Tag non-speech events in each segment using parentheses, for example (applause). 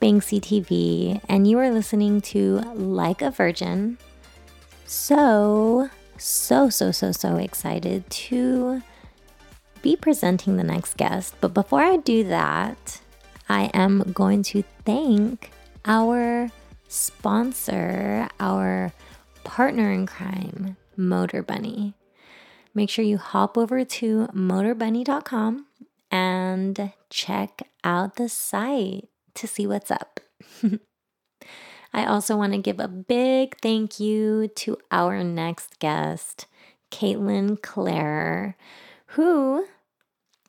Banksie TV, and you are listening to Like a VRgin. So, so, so, so, so excited to be presenting the next guest. But before I do that, I am going to thank our sponsor, our partner in crime, Motorbunny. Make sure you hop over to motorbunny.com and check out the site to see what's up. (laughs) I also want to give a big thank you to our next guest, Kaitlin Klarer, who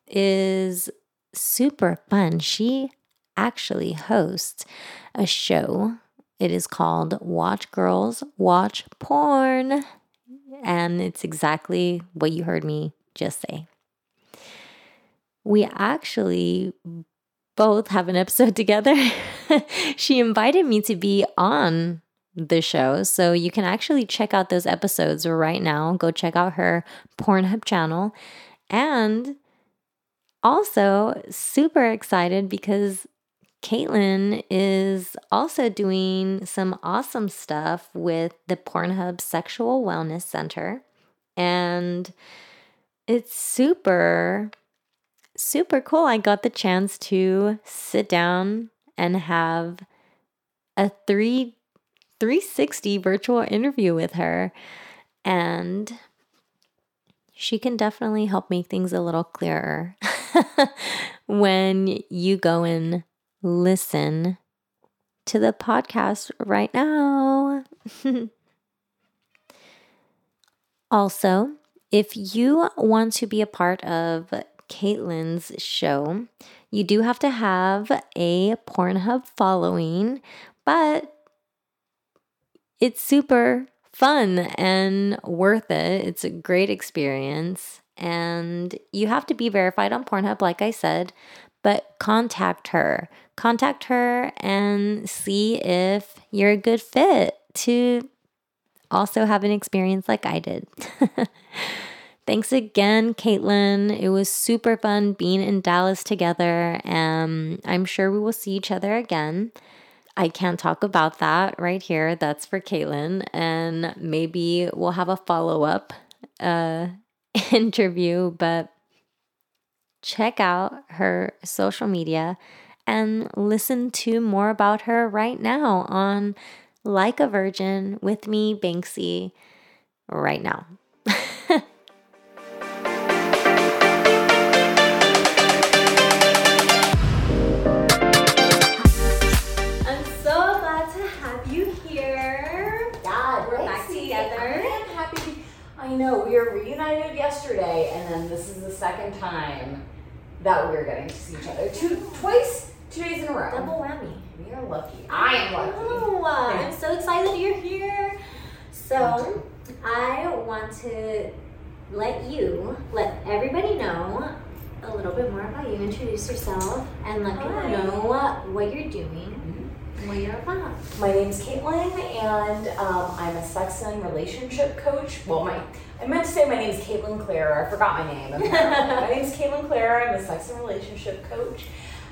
is super fun. She actually hosts a show. It is called Watch Girls Watch Porn. And it's exactly what you heard me just say. We actually both have an episode (laughs) together. she invited me to be on the show. So you can actually check out those episodes right now. Go check out her Pornhub channel. And also, super excited because Kaitlin is also doing some awesome stuff with the Pornhub Sexual Wellness Center. And it's super, super cool. I got the chance to sit down and have a three 360 virtual interview with her. And she can definitely help make things a little clearer (laughs) when you go and listen to the podcast right now. (laughs) also, if you want to be a part of Kaitlin's show, you do have to have a Pornhub following, but it's super fun and worth it. It's a great experience. And you have to be verified on Pornhub, like I said, but contact her. Contact her and see if you're a good fit to also have an experience like I did. (laughs) Thanks again, Kaitlin. It was super fun being in Dallas together, and I'm sure we will see each other again. I can't talk about that right here. That's for Kaitlin, and maybe we'll have a follow up uh, (laughs) interview, but check out her social media and listen to more about her right now on Like a VRgin with me, Banksie, right now. Know we were reunited yesterday, and then this is the second time that we are getting to see each other. Two, twice, two days in a row. Double whammy. We are lucky. I am lucky. Oh, I'm so excited you're here. So, I want to let you, let everybody know a little bit more about you. Introduce yourself and let people know what, what you're doing, what you're about. My name's Kaitlin, and um, I'm a sex and relationship coach. Well, my I meant to say my name's Kaitlin Klarer. I forgot my name. (laughs) my name's Kaitlin Klarer. I'm a sex and relationship coach.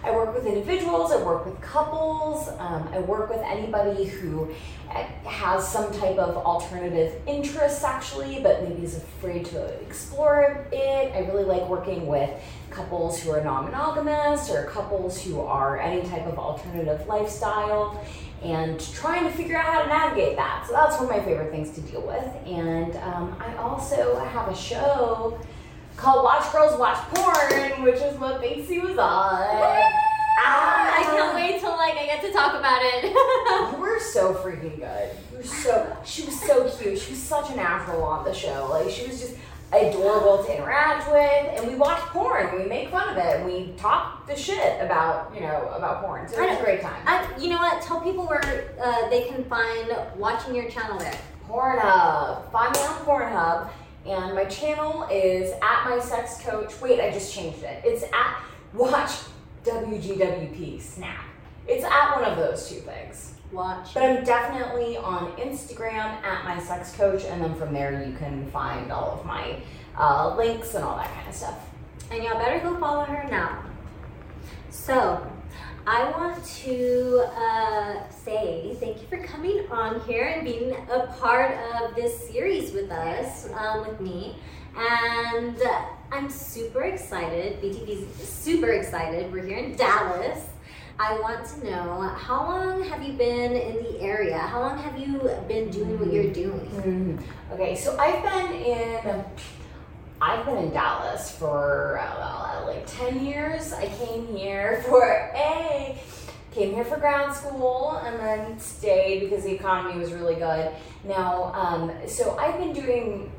I work with individuals. I work with couples. Um, I work with anybody who uh, has some type of alternative interest sexually, but maybe is afraid to explore it. I really like working with couples who are non-monogamous or couples who are any type of alternative lifestyle and trying to figure out how to navigate that. So that's one of my favorite things to deal with. And um, I also have a show called Watch Girls Watch Porn, which is what Banksie was on. Ah, I can't wait till like I get to talk about it. You were so freaking good. You were so she was so cute. She was such an natural on the show. Like she was just adorable to interact with, and we watch porn. We make fun of it. And we talk the shit about you know about porn. So it was a great time. I, you know what? Tell people where uh, they can find watching your channel there. Pornhub. Find me on Pornhub. And my channel is at my sex coach. Wait, I just changed it. It's at watch WGWP snap. It's at one of those two things. Watch. But I'm definitely on Instagram at my sex coach, and then from there you can find all of my uh, links and all that kind of stuff. And y'all better go follow her now. So, I want to uh, say thank you for coming on here and being a part of this series with us, um, with me. And I'm super excited. BTV's super excited. We're here in Dallas. I want to know how long have you been in the area? How long have you been doing what you're doing? Mm-hmm. Okay, so I've been in I've been in Dallas for uh, like 10 years. I came here for a came here for ground school and then stayed because the economy was really good. Now, um, so I've been doing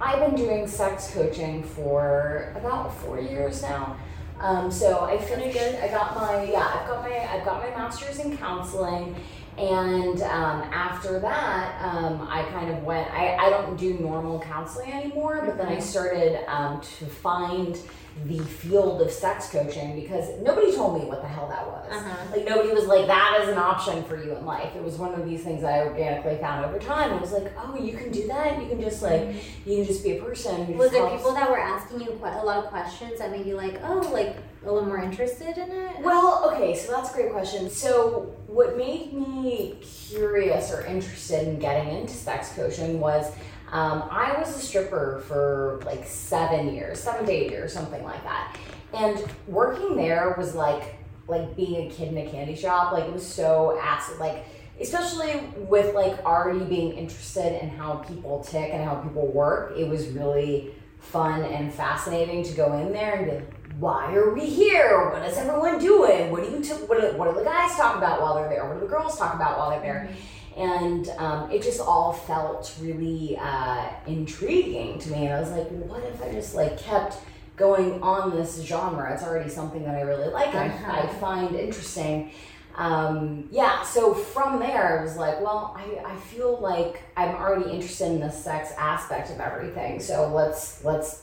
I've been doing sex coaching for about four years now. Um, so I finished. I got my yeah. I've got my I've got my master's in counseling, and um, after that, um, I kind of went. I I don't do normal counseling anymore, but then I started um, to find the field of sex coaching because nobody told me what the hell that was. Uh-huh. Like nobody was like that is an option for you in life. It was one of these things I organically found over time. I was like, oh, you can do that. You can just like you can just be a person. Was there helps. people that were asking you quite a lot of questions that made you like, oh, like a little more interested in it? Well, okay, so that's a great question. So, what made me curious or interested in getting into sex coaching was um, I was a stripper for like seven years, seven to eight years, something like that. And working there was like like being a kid in a candy shop. Like it was so acid. Like especially with like already being interested in how people tick and how people work. It was really fun and fascinating to go in there and be like, why are we here? What is everyone doing? What do you t- what, what do the guys talk about while they're there? What do the girls talk about while they're there? And um, it just all felt really uh, intriguing to me. And I was like, what if I just like kept going on this genre? It's already something that I really like and I, I Uh-huh. find interesting. Um, yeah, so from there, I was like, well, I, I feel like I'm already interested in the sex aspect of everything. So let's let's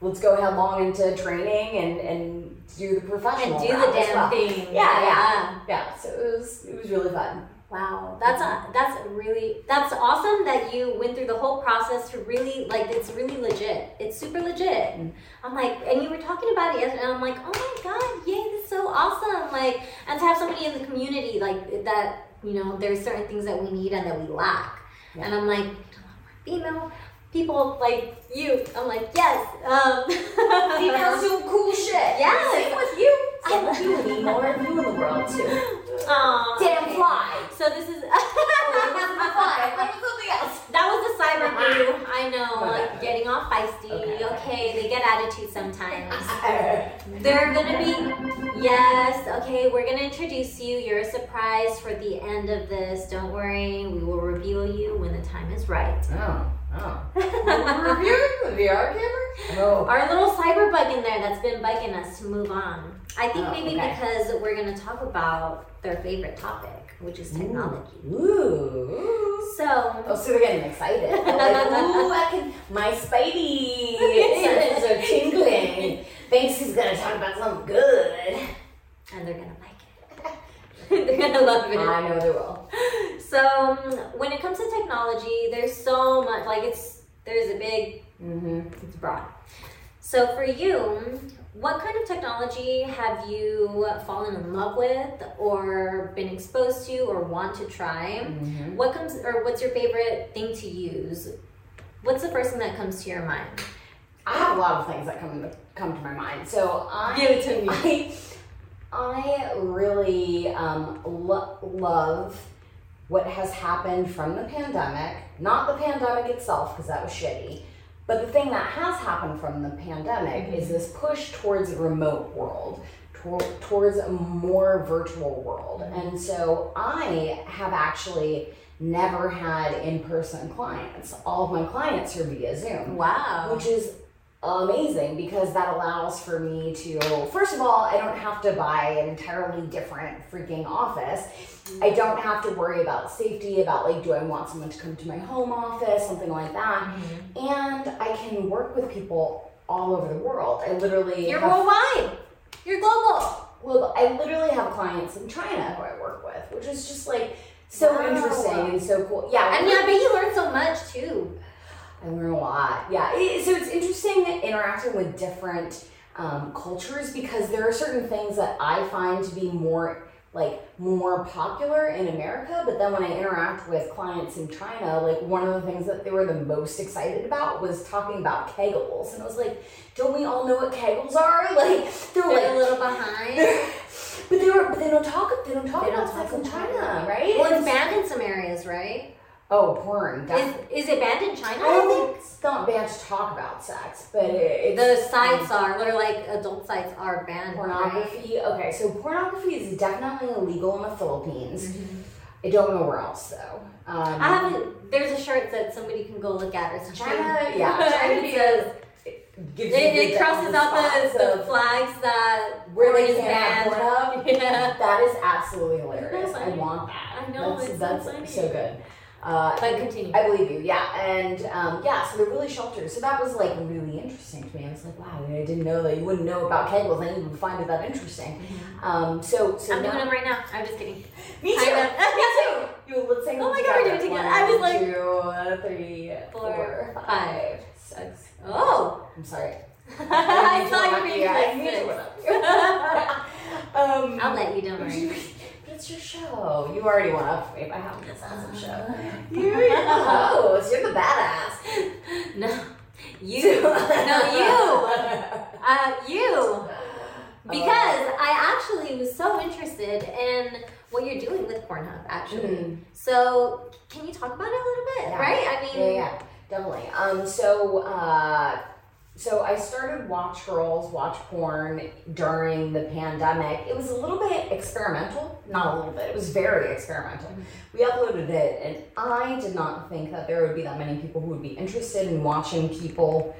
let's go headlong into training and and do the professional and do the damn well. thing. Yeah, yeah, yeah. So it was it was really fun. Wow, that's a, that's really that's awesome that you went through the whole process to really like it's really legit. It's super legit. Mm. I'm like, and you were talking about it yesterday. And I'm like, oh my god, yay, this is so awesome! Like, and to have somebody in the community like that, you know, there's certain things that we need and that we lack. Yeah. And I'm like, female people like you. I'm like, yes. Um, (laughs) Females do cool shit. Yeah, Same with you. Same with you. More of you in the world too. (laughs) Aw, Damn fly. So this is. (laughs) Oh, fly. That was something else. That was the cyber boo. I know, like getting all feisty. Okay. Okay. they get attitude sometimes. (laughs) They're gonna be yes. Okay, we're gonna introduce you. You're a surprise for the end of this. Don't worry, we will reveal you when the time is right. Oh, oh. We're reviewing the VR camera? Oh. Our little cyber bug in there that's been bugging us to move on. I think Oh, maybe okay. because we're gonna talk about their favorite topic, which is technology. Ooh. So Oh, so they're getting excited. (laughs) They're like, ooh, I can, my spidey (laughs) senses are tingling. Banksie's gonna talk about something good. and they're gonna like it. (laughs) they're gonna love it. I know they will. So um, when it comes to technology, there's so much. Like it's there's a big, Mm-hmm. it's broad. So for you, what kind of technology have you fallen in love with, or been exposed to, or want to try? Mm-hmm. What comes, or what's your favorite thing to use? What's the first thing that comes to your mind? I have a lot of things that come to, come to my mind. So I Give it to me. (laughs) I, I really um, lo- love what has happened from the pandemic. Not the pandemic itself, because that was shitty. But the thing that has happened from the pandemic is this push towards a remote world, towards a more virtual world. And so I have actually never had in person clients. All of my clients are via Zoom Wow. which is amazing because that allows for me to first of all i don't have to buy an entirely different freaking office i mm-hmm. don't have to worry about safety about like do i want someone to come to my home office something like that mm-hmm. and i can work with people all over the world i literally You're have, worldwide. You're global. well i literally have clients in china who i work with which is just like so Wow. interesting and so cool yeah And yeah, but you learn so much too. I learn a lot. Yeah. It, so it's interesting interacting with different um, cultures because there are certain things that I find to be more like more popular in America, but then when I interact with clients in China, like one of the things that they were the most excited about was talking about kegels, and I was like, "Don't we all know what kegels are?" (laughs) Like they're, they're like a little behind. but they were, but they don't talk. They don't talk they about don't talk in China, China, right? Well, it's banned in some areas, right? Oh, porn. Is, is it banned in China? I don't think it's not banned to talk about sex, but it, the sites are, they're like adult sites are banned. Pornography. Right? Okay, so pornography is definitely illegal in the Philippines. Mm-hmm. I don't know where else though. Um, I haven't. There's a shirt that somebody can go look at. It's China. Yeah, China (laughs) says. It, it, crosses out the, the flags that where they can banned. (laughs) Yeah, that is absolutely hilarious. I want that. I know that's, it's that's so good. Uh, but continue. I believe you, yeah, and um, yeah, so they're really sheltered. So that was like really interesting to me. I was like, wow, I didn't know that you wouldn't know about kegels, and you would find it that interesting. Mm-hmm. Um, so, so I'm now, doing them right now. I'm just kidding. (laughs) Me too. me too. You let's sing. Oh my god, we're doing it together. I was like two, three, four, four five, six. Oh, I'm sorry. (laughs) I saw you being like (laughs) um, I'll let you. Don't worry it's your show. You already went up for me by having this awesome show. (laughs) You're the host. You're the badass. No. You. (laughs) no, you. Uh, you. (laughs) Because I actually was so interested in what you're doing with Pornhub, actually. Mm. So, can you talk about it a little bit, yeah. right? I mean, yeah, yeah, definitely. Um, so, uh, so I started Watch Girls, Watch Porn during the pandemic. It was a little bit experimental, not a little bit, it was very experimental. Mm-hmm. We uploaded it, and I did not think that there would be that many people who would be interested in watching people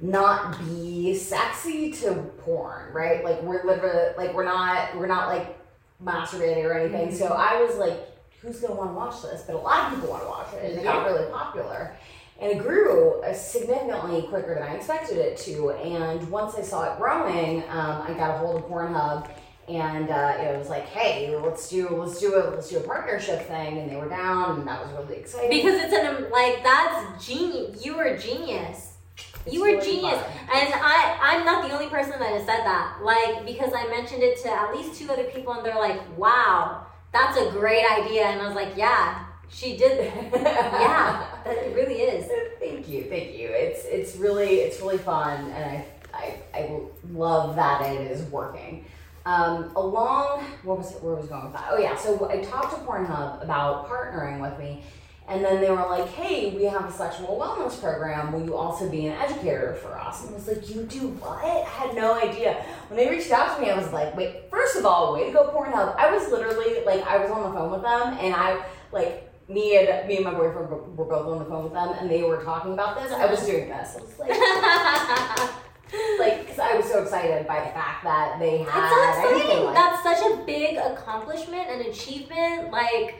not be sexy to porn, right? Like we're literally like we're not we're not like masturbating or anything. Mm-hmm. So I was like, who's gonna want to watch this? But a lot of people want to watch it, and it got really popular and it grew uh, significantly quicker than I expected it to. And once I saw it growing, um, I got a hold of Pornhub, and uh, it was like, "Hey, let's do let's do a let's do a partnership thing." And they were down, and that was really exciting because it's an like that's genius. You were genius. It's you were really genius, fun. and I I'm not the only person that has said that. Like because I mentioned it to at least two other people, and they're like, "Wow, that's a great idea," and I was like, "Yeah." She did. yeah, (laughs) that, it really is. Thank you, thank you. It's it's really it's really fun, and I I, I love that it is working. Um, along, what was it, where was going with that? Oh yeah, so I talked to Pornhub about partnering with me, and then they were like, "Hey, we have a sexual wellness program. Will you also be an educator for us?" And I was like, "You do what?" I had no idea. When they reached out to me, I was like, "Wait, first of all, way to go, Pornhub!" I was literally like, I was on the phone with them, and I like me and me and my boyfriend were both on the phone with them, and they were talking about this. I was doing this. I was like, (laughs) like, because I was so excited by the fact that they had. It's so exciting. Like That's such a big accomplishment and achievement. Like,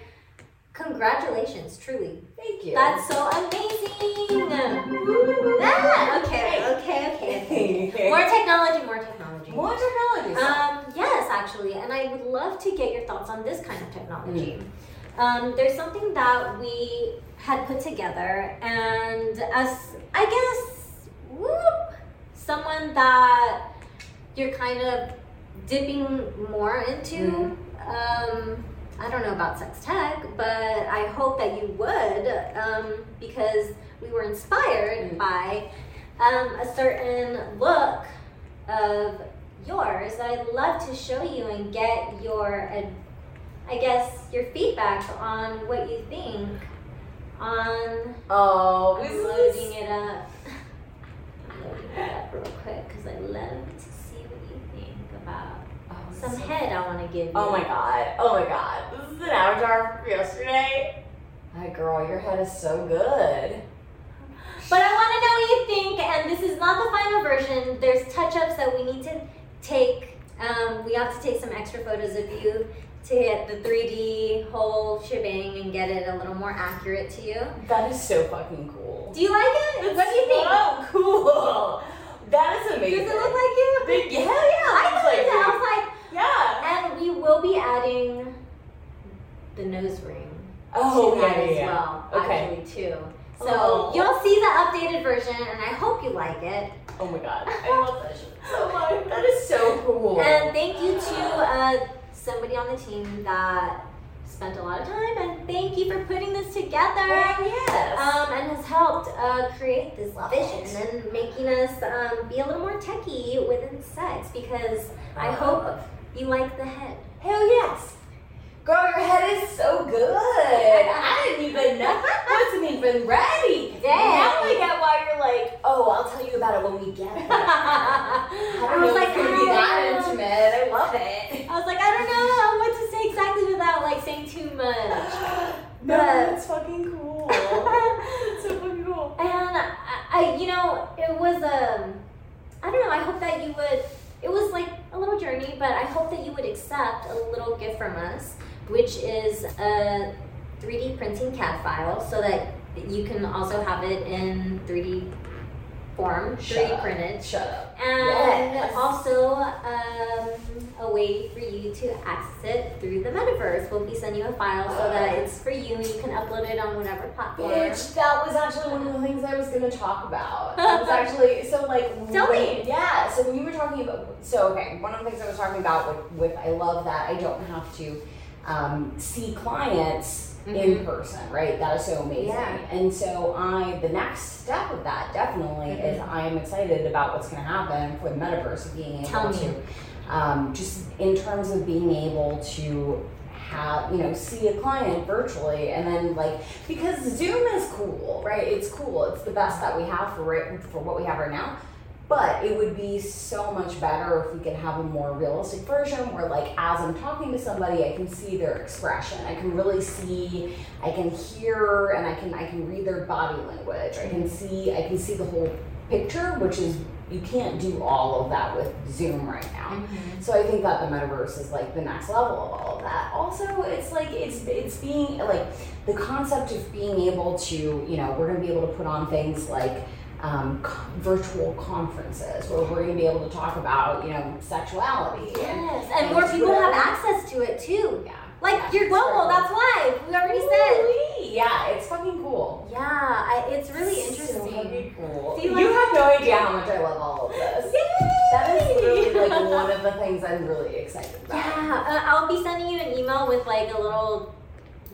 congratulations, truly. Thank you. That's so amazing. okay, okay, okay, okay. (laughs) More technology, more technology. More technology. Um, yes, actually, and I would love to get your thoughts on this kind of technology. Mm um, there's something that we had put together, and as I guess, whoop, someone that you're kind of dipping more into. Mm. Um, I don't know about sex tech, but I hope that you would um, because we were inspired mm. by um, a certain look of yours that I'd love to show you and get your advice I guess, your feedback on what you think on oh, loading it up. (laughs) loading it up real quick because I love to see what you think about oh, some so head I want to give you. Oh my god! Oh my god! This is an avatar from yesterday. My girl, your head is so good. But I want to know what you think, and this is not the final version. There's touch ups that we need to take. Um, we have to take some extra photos of you to hit the 3D whole shebang and get it a little more accurate to you. That is so fucking cool. Do you like it? It's what do you think? Oh, cool. That is amazing. Does it look like you? The, yeah, yeah. I thought like, I was like, yeah. And we will be adding the nose ring. Oh, to yeah, that yeah, as yeah. well, okay. actually too. So Oh. you'll see the updated version, and I hope you like it. Oh my god, (laughs) I love that shit so much. That is so cool. And thank you to uh, somebody on the team that spent a lot of time, and thank you for putting this together. Well, yes. Um, and has helped uh, create this Love vision it. and making us um, be a little more techie within sex because I hope you like the head. Hell yes. Girl, your head is so good. (laughs) I didn't even know. I wasn't even ready. Dang. Now I get why you're like, oh, I'll tell you about it when we get there. (laughs) I I was like, it's gonna be that know. intimate. I love it. I was like, I don't know what to say exactly without like saying too much. (gasps) no, that's fucking cool. (laughs) It's so fucking cool. And I, I, you know, it was um, I don't know. I hope that you would. It was like a little journey, but I hope that you would accept a little gift from us, which is a 3D printing CAD file, so that you can also have it in 3D form, 3D up. printed. Shut up. And Yes. also um, a way for you to access it through the metaverse. We'll be sending you a file so that it's for you and you can upload it on whatever platform. Bitch, that was actually one of the things I was gonna talk about. (laughs) It was actually so like Tell when- me. Yeah, so when you were talking about so okay, one of the things I was talking about with, with I love that I don't have to um, see clients in Mhm. person, right? That is so amazing. Yeah. And so I the next step of that definitely is Mhm. I am excited about what's gonna happen for the metaverse being able Tell to um, just in terms of being able to have you know see a client virtually and then like because zoom is cool right it's cool it's the best that we have for right, for what we have right now but it would be so much better if we could have a more realistic version where like as i'm talking to somebody i can see their expression i can really see i can hear and i can i can read their body language i can see i can see the whole picture which is you can't do all of that with zoom right now Mhm. so I think that the metaverse is like the next level of all of that. Also, it's like it's it's being like the concept of being able to you know we're gonna be able to put on things like um, virtual conferences where we're gonna be able to talk about you know sexuality. Yes, and more people have access to it too. Yeah. Like Yeah, you're global, that's why. We already said. Ooh-wee. Yeah, it's fucking cool. Yeah, I, it's really So interesting. fucking cool. Do you you have no idea how much I love all of this. Yay! That is really like (laughs) one of the things I'm really excited about. Yeah, uh, I'll be sending you an email with like a little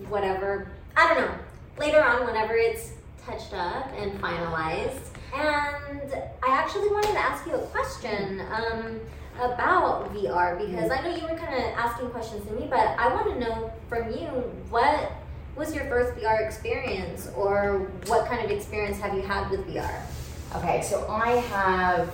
whatever. I don't know. Later on, whenever it's touched up and finalized. And I actually wanted to ask you a question um, about VR because I know you were kind of asking questions to me, but I want to know from you what was your first VR experience or what kind of experience have you had with VR? Okay, so I have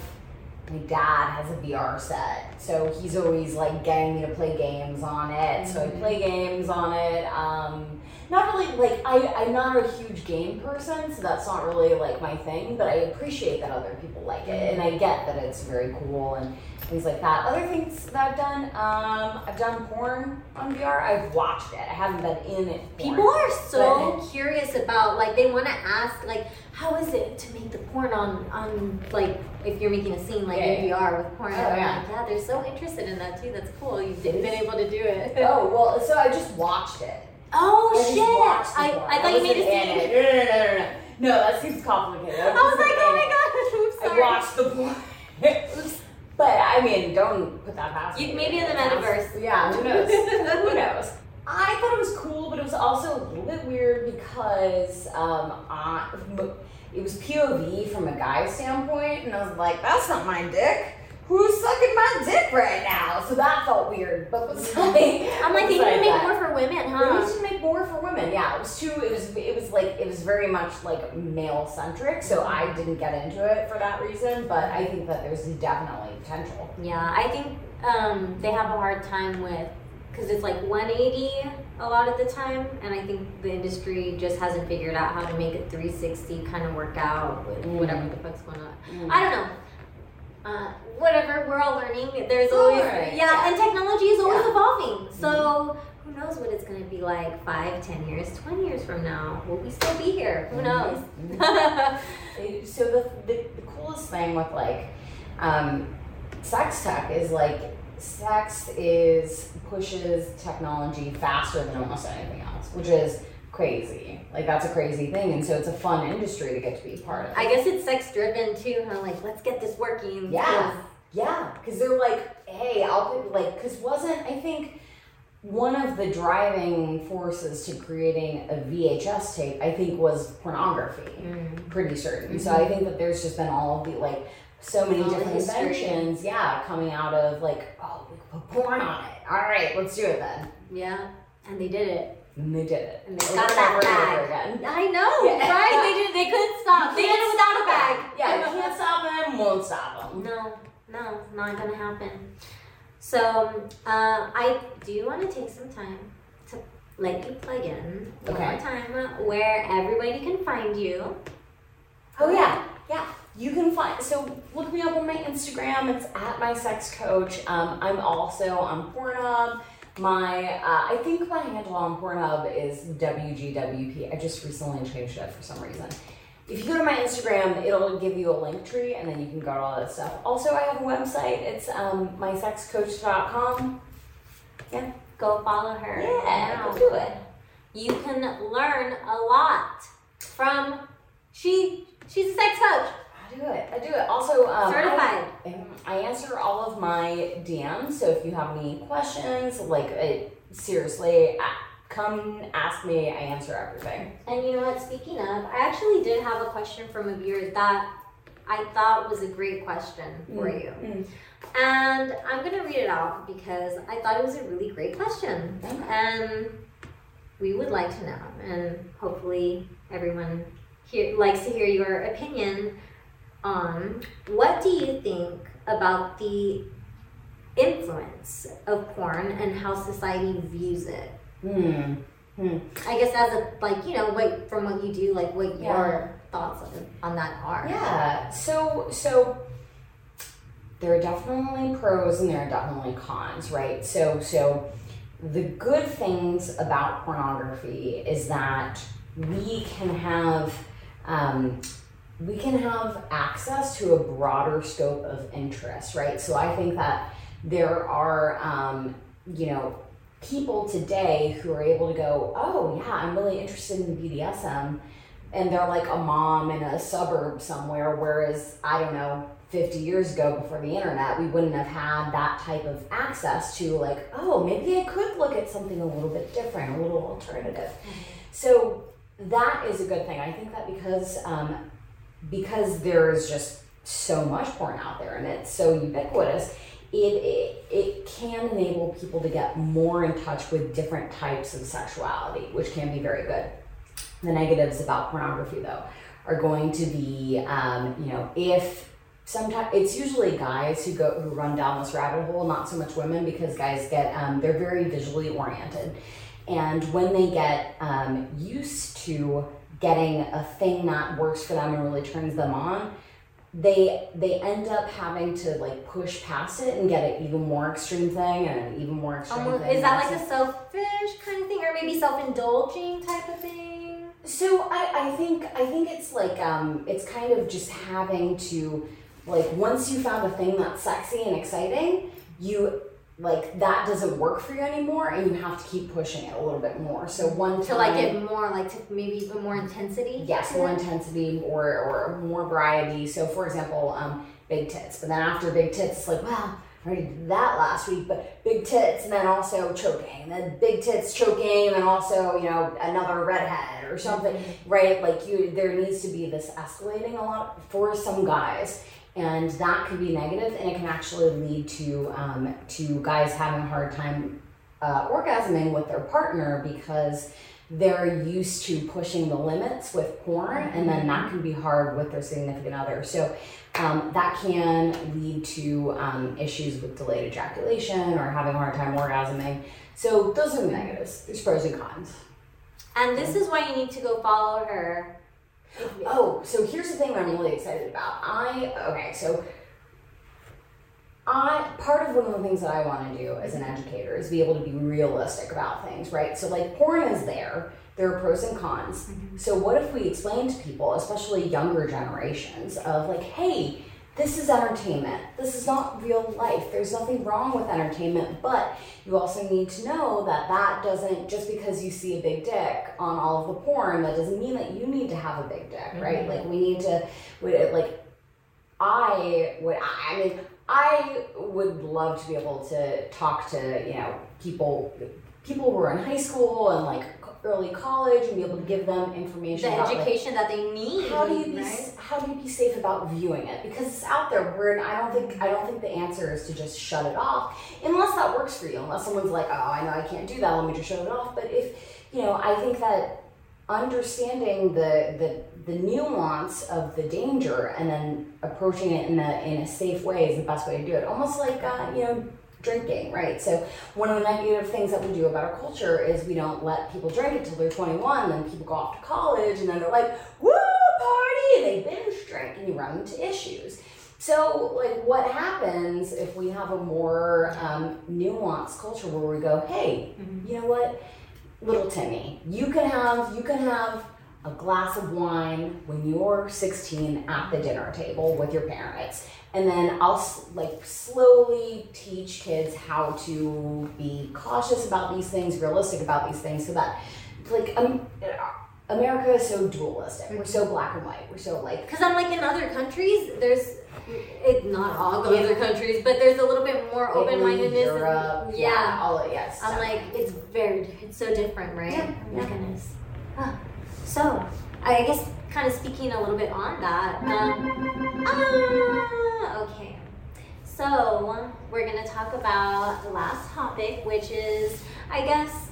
my dad has a VR set, so he's always like getting me to play games on it. So I play games on it. Um, not really like I, I'm not a huge game person, so that's not really like my thing. But I appreciate that other people like it, and I get that it's very cool and things like that. Other things that I've done, um, I've done porn on VR. I've watched it. I haven't been in it. porn. People are so But- curious about like they want to ask like how is it to make the porn on on like if you're making a scene like in Yeah. VR with porn. Oh, yeah. like, yeah, they're so interested in that too. That's cool. You've been able to do it. (laughs) Oh well, so I just watched it. Oh, I shit! I, porn. I thought you made a scene. No, no, no, no, no, no. That seems complicated. (laughs) I was like, oh my gosh, oops, I sorry. watched the porn. (laughs) But I mean, don't put that past You- me. maybe in the metaverse. Yeah, who knows? (laughs) who knows? I thought it was cool, but it was also a little bit weird because um, I, it was POV from a guy's standpoint, and I was like, that's not my dick. Who's sucking my dick right now? So that felt weird. But besides, (laughs) I'm like, they need to make more for women, huh? they used to make more for women. Yeah, it was too. It was. It was like it was very much like male centric. So I didn't get into it for that reason. But I think that there's definitely potential. Yeah, I think um, they have a hard time with because it's like 180 a lot of the time, and I think the industry just hasn't figured out how to make a 360 kind of work out with Mm. whatever the fuck's going on. Mm. I don't know. Uh, whatever, we're all learning. There's We're always yeah, yeah. and technology is always Yeah. evolving. So who knows what it's gonna be like five, ten years, twenty years from now? Will we still be here? Who knows? They- (laughs) So the, the the coolest thing with like um, sex tech is like sex is pushes technology faster than almost anything else, which is crazy. Like that's a crazy thing, and so it's a fun industry to get to be part of. I guess it's sex driven too. Huh? Like, let's get this working. Yeah, yeah, because they're like, hey, I'll put like, because wasn't I think one of the driving forces to creating a VHS tape, I think, was pornography. Mm. Pretty certain. So I think that there's just been all of the like so many All different inventions, yeah, coming out of like, oh, we can put porn on it. All right, let's do it then. Yeah, and they did it. And they did it. And they got that bag. I know, Yeah. right? They did. They couldn't stop. They did it without a bag. (laughs) Yeah, you can't stop them, won't stop them. No, no, not gonna happen. So, uh, I do want to take some time to let you plug in one Okay. more time where everybody can find you. Oh yeah, yeah. You can find so look me up on my Instagram. It's at my sex coach. Um, I'm also on Pornhub. My uh, I think my handle on Pornhub is WGWP. I just recently changed it for some reason. If you go to my Instagram, it'll give you a link tree, and then you can go to all that stuff. Also, I have a website. It's um, mysexcoach.com. Yeah, Go follow her. yeah, now. go do it. You can learn a lot from she. She's a sex coach, I do it. I do it. Also, um, certified. Um, I answer all of my DMs, so if you have any questions, like uh, seriously, uh, come ask me. I answer everything. And you know what? Speaking of, I actually did have a question from a viewer that I thought was a great question for you. Mm. And I'm going to read it out because I thought it was a really great question. And we would like to know, and hopefully everyone here likes to hear your opinion on what do you think about the influence of porn and how society views it? Hmm. Hmm. I guess as a like you know what from what you do like what Yeah. your thoughts on, on that are. Yeah. So so there are definitely pros and there are definitely cons, right? So so the good things about pornography is that we can have um, we can have access to a broader scope of interest, right? So I think that there are um, you know people today who are able to go, oh yeah, I'm really interested in BDSM and they're like a mom in a suburb somewhere whereas i don't know 50 years ago before the internet we wouldn't have had that type of access to like oh maybe i could look at something a little bit different a little alternative. So that is a good thing. I think that because um, because there's just so much porn out there and it's so ubiquitous it, it it can enable people to get more in touch with different types of sexuality which can be very good. The negatives about pornography, though, are going to be, um, you know, if sometimes it's usually guys who go who run down this rabbit hole, not so much women, because guys get um, they're very visually oriented, and when they get um, used to getting a thing that works for them and really turns them on, they they end up having to like push past it and get an even more extreme thing and an even more extreme Almost, thing. is that like a selfish kind of thing, or maybe self-indulging type of thing? So I, I think I think it's like um it's kind of just having to like once you found a thing that's sexy and exciting, you like that doesn't work for you anymore and you have to keep pushing it a little bit more. So one To like get more, like to maybe even more intensity. Yes, more intensity or, or more variety. So, for example, um, big tits. But then after big tits, it's like, wow, I already did that last week. But big tits, and then also choking, and then big tits choking, and then also you know another redhead or something, right? Like you, there needs to be this escalating a lot for some guys. And that could be negative, and it can actually lead to um, to guys having a hard time uh, orgasming with their partner because they're used to pushing the limits with porn, and then that can be hard with their significant other. So um, that can lead to um, issues with delayed ejaculation or having a hard time orgasming. So those are the negatives. There's pros and cons. And this is why you need to go follow her. Oh, so here's the thing that I'm really excited about. I okay, so I part of one of the things that I want to do as an educator is be able to be realistic about things, right? So like porn is there. There are pros and cons. Mm-hmm. So what if we explain to people, especially younger generations, of like, hey, this is entertainment. This is not real life. There's nothing wrong with entertainment, but you also need to know that that doesn't just because you see a big dick on all of the porn, that doesn't mean that you need to have a big dick, mm-hmm. right? Like we need to, we, like I would, I mean, I would love to be able to talk to you know people people who are in high school and like early college and be able to give them information the education like, that they need how do you be right? how do you be safe about viewing it because it's out there where i don't think i don't think the answer is to just shut it off unless that works for you unless someone's like oh i know i can't do that let me just shut it off but if you know i think that understanding the the the nuance of the danger and then approaching it in a in a safe way is the best way to do it. Almost like uh, you know drinking, right? So one of the negative things that we do about our culture is we don't let people drink until they're 21. Then people go off to college and then they're like, "Woo, party!" and they binge drink, and you run into issues. So, like, what happens if we have a more um, nuanced culture where we go, "Hey, mm-hmm. you know what, little Timmy, you can have you can have." A glass of wine when you're 16 at the dinner table with your parents and then i'll like slowly teach kids how to be cautious about these things realistic about these things so that like um, america is so dualistic we're so black and white we're so like because i'm like in other countries there's it not all the other countries, but there's a little bit more open mindedness. yeah, yeah, all of yes. I'm like it's very it's so different, right? Yeah, oh my goodness. Ah. So, I guess kind of speaking a little bit on that. Um, ah, okay. So, we're going to talk about the last topic, which is, I guess,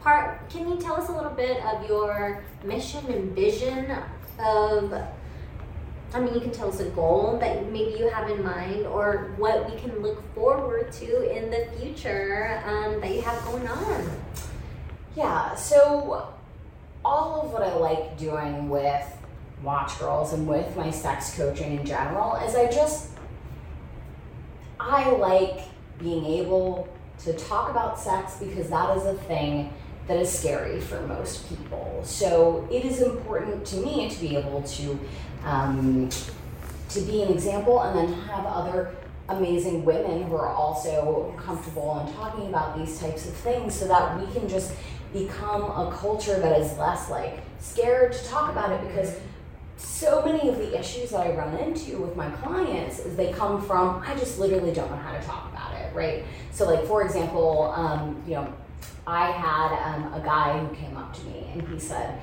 part. Can you tell us a little bit of your mission and vision of I mean, you can tell us a goal that maybe you have in mind or what we can look forward to in the future um, that you have going on. Yeah, so all of what I like doing with Watch Girls and with my sex coaching in general is I just, I like being able to talk about sex because that is a thing that is scary for most people. So it is important to me to be able to um, to be an example and then have other amazing women who are also comfortable in talking about these types of things so that we can just become a culture that is less like scared to talk about it because so many of the issues that I run into with my clients is they come from I just literally don't know how to talk about it, right? So like for example, um, you know, I had um, a guy who came up to me and he said,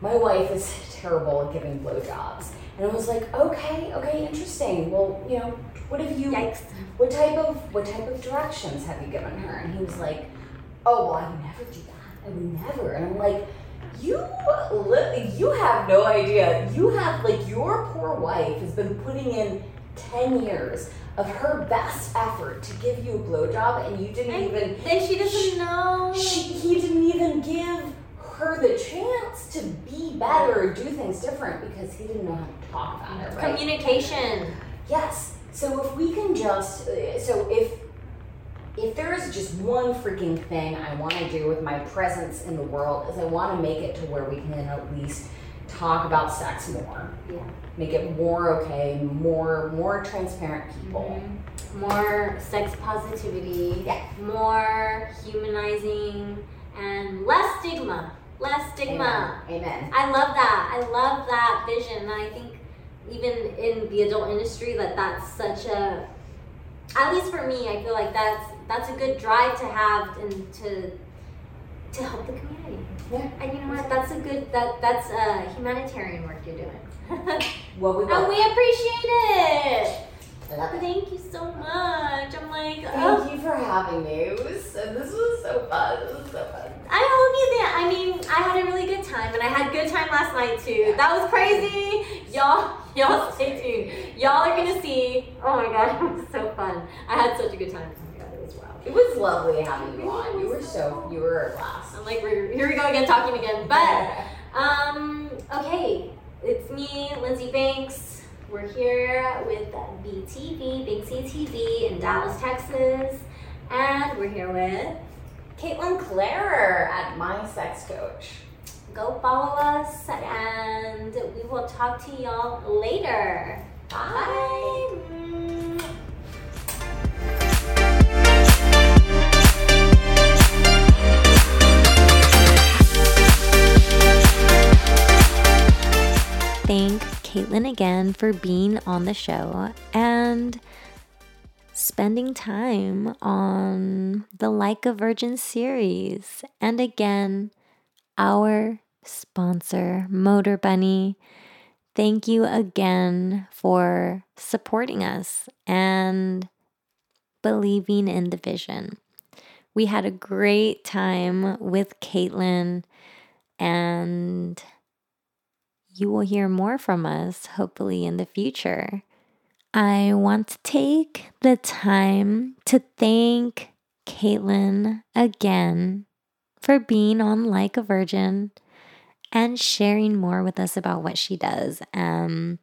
"My wife is terrible at giving blowjobs," and I was like, "Okay, okay, interesting. Well, you know, what have you? Yikes. What type of what type of directions have you given her?" And he was like, "Oh, well, I would never do that." Never. And I'm like, you you have no idea. You have like your poor wife has been putting in ten years of her best effort to give you a blowjob, and you didn't and even. Then she doesn't she, know. She, he didn't even give her the chance to be better or do things different because he didn't know how to talk about it. Right? Communication. Yes. So if we can just, so if if there is just one freaking thing I want to do with my presence in the world is I want to make it to where we can at least talk about sex more. Yeah. Make it more okay, more more transparent people. Mm-hmm. More sex positivity. Yeah. More humanizing and less stigma. Less stigma. Amen. Amen. I love that. I love that vision. And I think even in the adult industry that that's such a at least for me, I feel like that's that's a good drive to have and to to help the community. Yeah. And you know what? That's a good that that's uh, humanitarian work you're doing. (laughs) well, we and we appreciate it. Thank you so much. I'm like, thank oh. you for having me. It was so, this was so fun. This was so fun. I hope you did. I mean, I had a really good time, and I had good time last night too. Yeah. That was crazy, y'all. Y'all stay tuned. Y'all are gonna see. Oh my god, (laughs) it was so fun. I had such a good time. It was wow. It was lovely having you on. You were so you were a blast. I'm like, here we go again, talking again. But um, okay, it's me, Lindsey Banks. We're here with BTV, Banksie TV in Dallas, Texas, and we're here with Kaitlin Klarer at My Sex Coach. Go follow us, and we will talk to y'all later. Bye. Thank Kaitlin again for being on the show and spending time on the Like a VRgin series. And again, our sponsor, Motorbunny. Thank you again for supporting us and believing in the vision. We had a great time with Kaitlin, and you will hear more from us hopefully in the future. I want to take the time to thank Kaitlin again for being on Like a VRgin and sharing more with us about what she does. Um,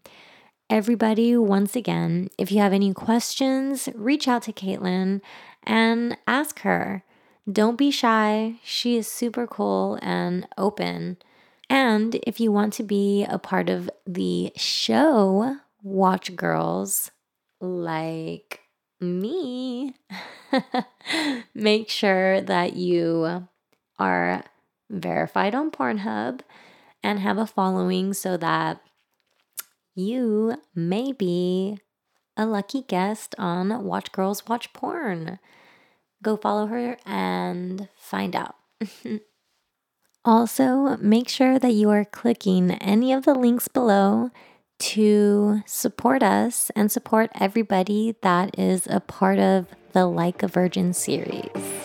everybody, once again, if you have any questions, reach out to Kaitlin and ask her. Don't be shy. She is super cool and open. And if you want to be a part of the show, Watch Girls, like me, (laughs) make sure that you are verified on Pornhub and have a following so that you may be a lucky guest on Watch Girls Watch Porn. Go follow her and find out. (laughs) also, make sure that you are clicking any of the links below to support us and support everybody that is a part of the Like a VRgin series.